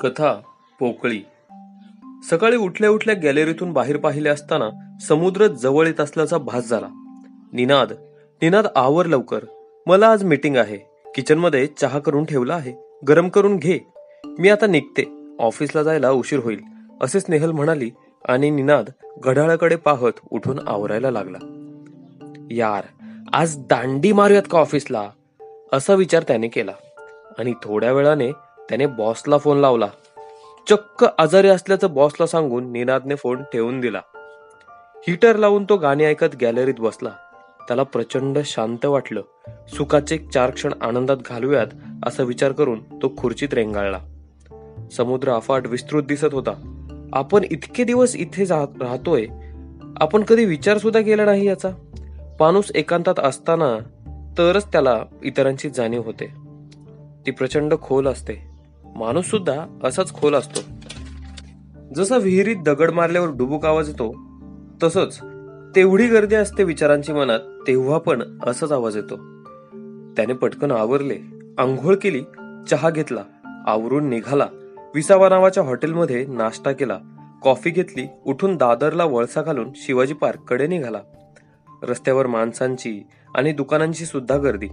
कथा पोकळी. सकाळी उठल्या उठल्या गॅलरीतून बाहेर पाहिले असताना समुद्र जवळ येत असल्याचा भास झाला. निनाद निनाद आवर लवकर. मला आज मीटिंग आहे. किचनमध्ये चहा करून ठेवला आहे. गरम करून घे. मी आता निघते. ऑफिसला जायला उशीर होईल. असे स्नेहल म्हणाली आणि निनाद घड्याळाकडे पाहत उठून आवरायला लागला. यार आज दांडी मारूयात का ऑफिसला? असा विचार त्याने केला. आणि थोड्या वेळाने त्याने बॉसला फोन लावला. चक्क आजारी असल्याचं बॉसला सांगून निनादने फोन ठेवून दिला. हीटर लावून तो गाणी ऐकत गॅलरीत बसला. त्याला प्रचंड शांत वाटलं. सुखाचे चार क्षण आनंदात घालूयात असा विचार करून तो खुर्चीत रेंगाळला. समुद्र अफाट विस्तृत दिसत होता. आपण इतके दिवस इथे जा- राहतोय. आपण कधी विचार सुद्धा केला नाही याचा. माणूस एकांतात असताना तरच त्याला इतरांची जाणीव होते. ती प्रचंड खोल असते. माणूस सुद्धा असाच खोल असतो. जसा विहिरीत दगड मारल्यावर डुबूक आवाज येतो तसंच तेवढी गर्दी असते विचारांची मनात तेव्हा पण असाच आवाज येतो. त्याने पटकन आवरले आंघोळ केली चहा घेतला आवरून निघाला. विसावा नावाच्या हॉटेलमध्ये नाश्ता केला कॉफी घेतली उठून दादरला वळसा घालून शिवाजी पार्ककडे निघाला. रस्त्यावर माणसांची आणि दुकानांची सुद्धा गर्दी.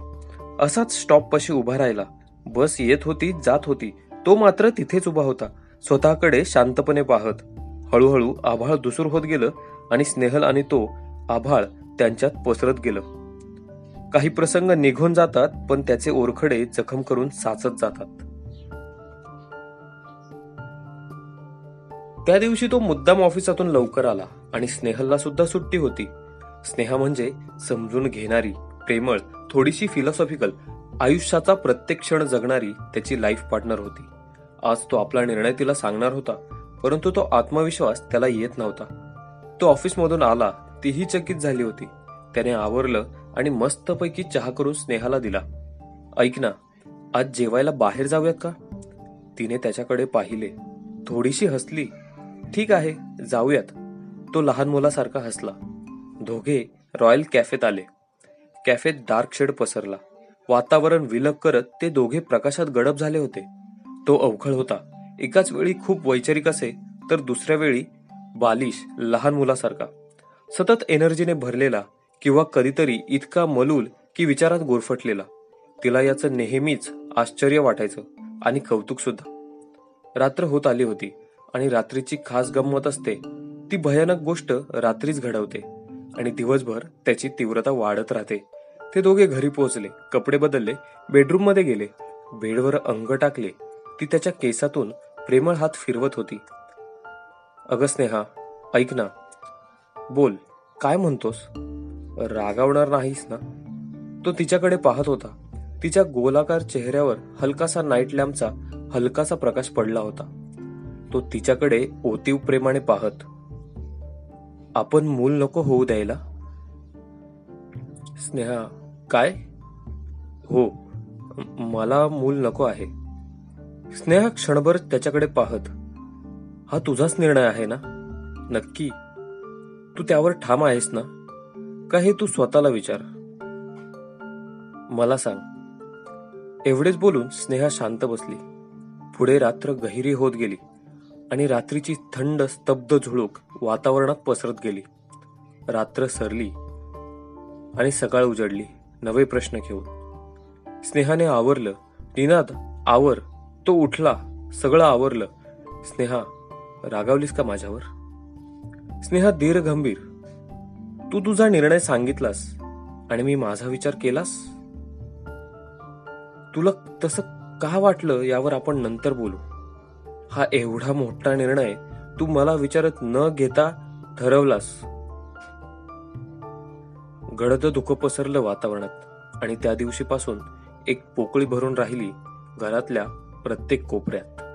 असाच स्टॉपपाशी उभा राहिला. बस येत होती जात होती. तो मात्र तिथेच उभा होता. स्वतःकडे शांतपणे पाहत. हळूहळू आभाळ दुसूर होत गेलं आणि स्नेहल आणि तो आभाळ त्यांच्यात पसरत गेलं. काही प्रसंग निघून जातात पण त्याचे ओरखडे जखम करून साचत जातात. त्या दिवशी तो मुद्दाम ऑफिसातून लवकर आला आणि स्नेहलला सुद्धा सुट्टी होती. स्नेहा म्हणजे समजून घेणारी प्रेमळ थोडीशी फिलॉसॉफिकल आयुष्याचा प्रत्येक क्षण जगणारी त्याची लाईफ पार्टनर होती. आज तो आपला निर्णय तिला सांगणार होता परंतु तो आत्मविश्वास त्याला येत नव्हता. तो ऑफिसमधून आला तीही चकित झाली होती. त्याने आवरलं आणि मस्तपैकी चहा करून स्नेहाला दिला. ऐक ना आज जेवायला बाहेर जाऊयात का? तिने त्याच्याकडे पाहिले. थोडीशी हसली. ठीक आहे जाऊयात. तो लहान मुलासारखा हसला. दोघे रॉयल कॅफेत आले. कॅफेत डार्क शेड पसरला. वातावरण विलग करत ते दोघे प्रकाशात गडप झाले होते. तो अवखळ होता. एकाच वेळी खूप वैचारिक असे तर दुसऱ्या वेळी बालिश लहान मुलासारखा. सतत एनर्जीने भरलेला किंवा कधीतरी इतका मलूल की विचारात गोरफटलेला. तिला याचं नेहमीच आश्चर्य वाटायचं आणि कौतुक सुद्धा. रात्र होत आली होती आणि रात्रीची खास गंमत असते ती भयानक गोष्ट रात्रीच घडवते आणि दिवसभर त्याची तीव्रता वाढत राहते. ते दोघे घरी पोहोचले कपडे बदलले बेडरूममध्ये गेले बेडवर अंग टाकले ती त्याच्या केसातून प्रेमळ हात फिरवत होती. अगं स्नेहा ऐक ना. बोल काय म्हणतोस? रागावणार नाहीस ना? तो तिच्याकडे पाहत होता. तिच्या गोलाकार चेहऱ्यावर हलकासा नाईट लॅम्पचा हलकासा प्रकाश पडला होता. तो तिच्याकडे ओतीव प्रेमाने पाहत आपण मूल नको होऊ द्यायला? स्नेहा काय? हो मला मूल नको आहे. स्नेहा क्षणभर त्याच्याकडे पाहत. हा तुझाच निर्णय आहे ना? नक्की. तू त्यावर ठाम आहेस ना? का हे तू स्वतःला विचार? मला सांग. एवढेच बोलून स्नेहा शांत बसली. पुढे रात्र गहिरी होत गेली आणि रात्रीची थंड स्तब्ध झुळूक वातावरणात पसरत गेली. रात्र सरली आणि सकाळ उजडली नवे प्रश्न घेऊन. स्नेहाने आवरलं. निनाद आवर. तो उठला सगळं आवरलं. स्नेहा रागावलीस का माझ्यावर? स्नेहा धीर गंभीर तू तुझा निर्णय सांगितलास आणि मी माझा विचार केलास? तुला तसं का वाटलं यावर आपण नंतर बोलू? हा एवढा मोठा निर्णय तू मला विचारत न घेता ठरवलास. गडद दुःख पसरलं वातावरणात आणि त्या दिवशीपासून एक पोकळी भरून राहिली घरातल्या प्रत्येक कोपऱ्यात.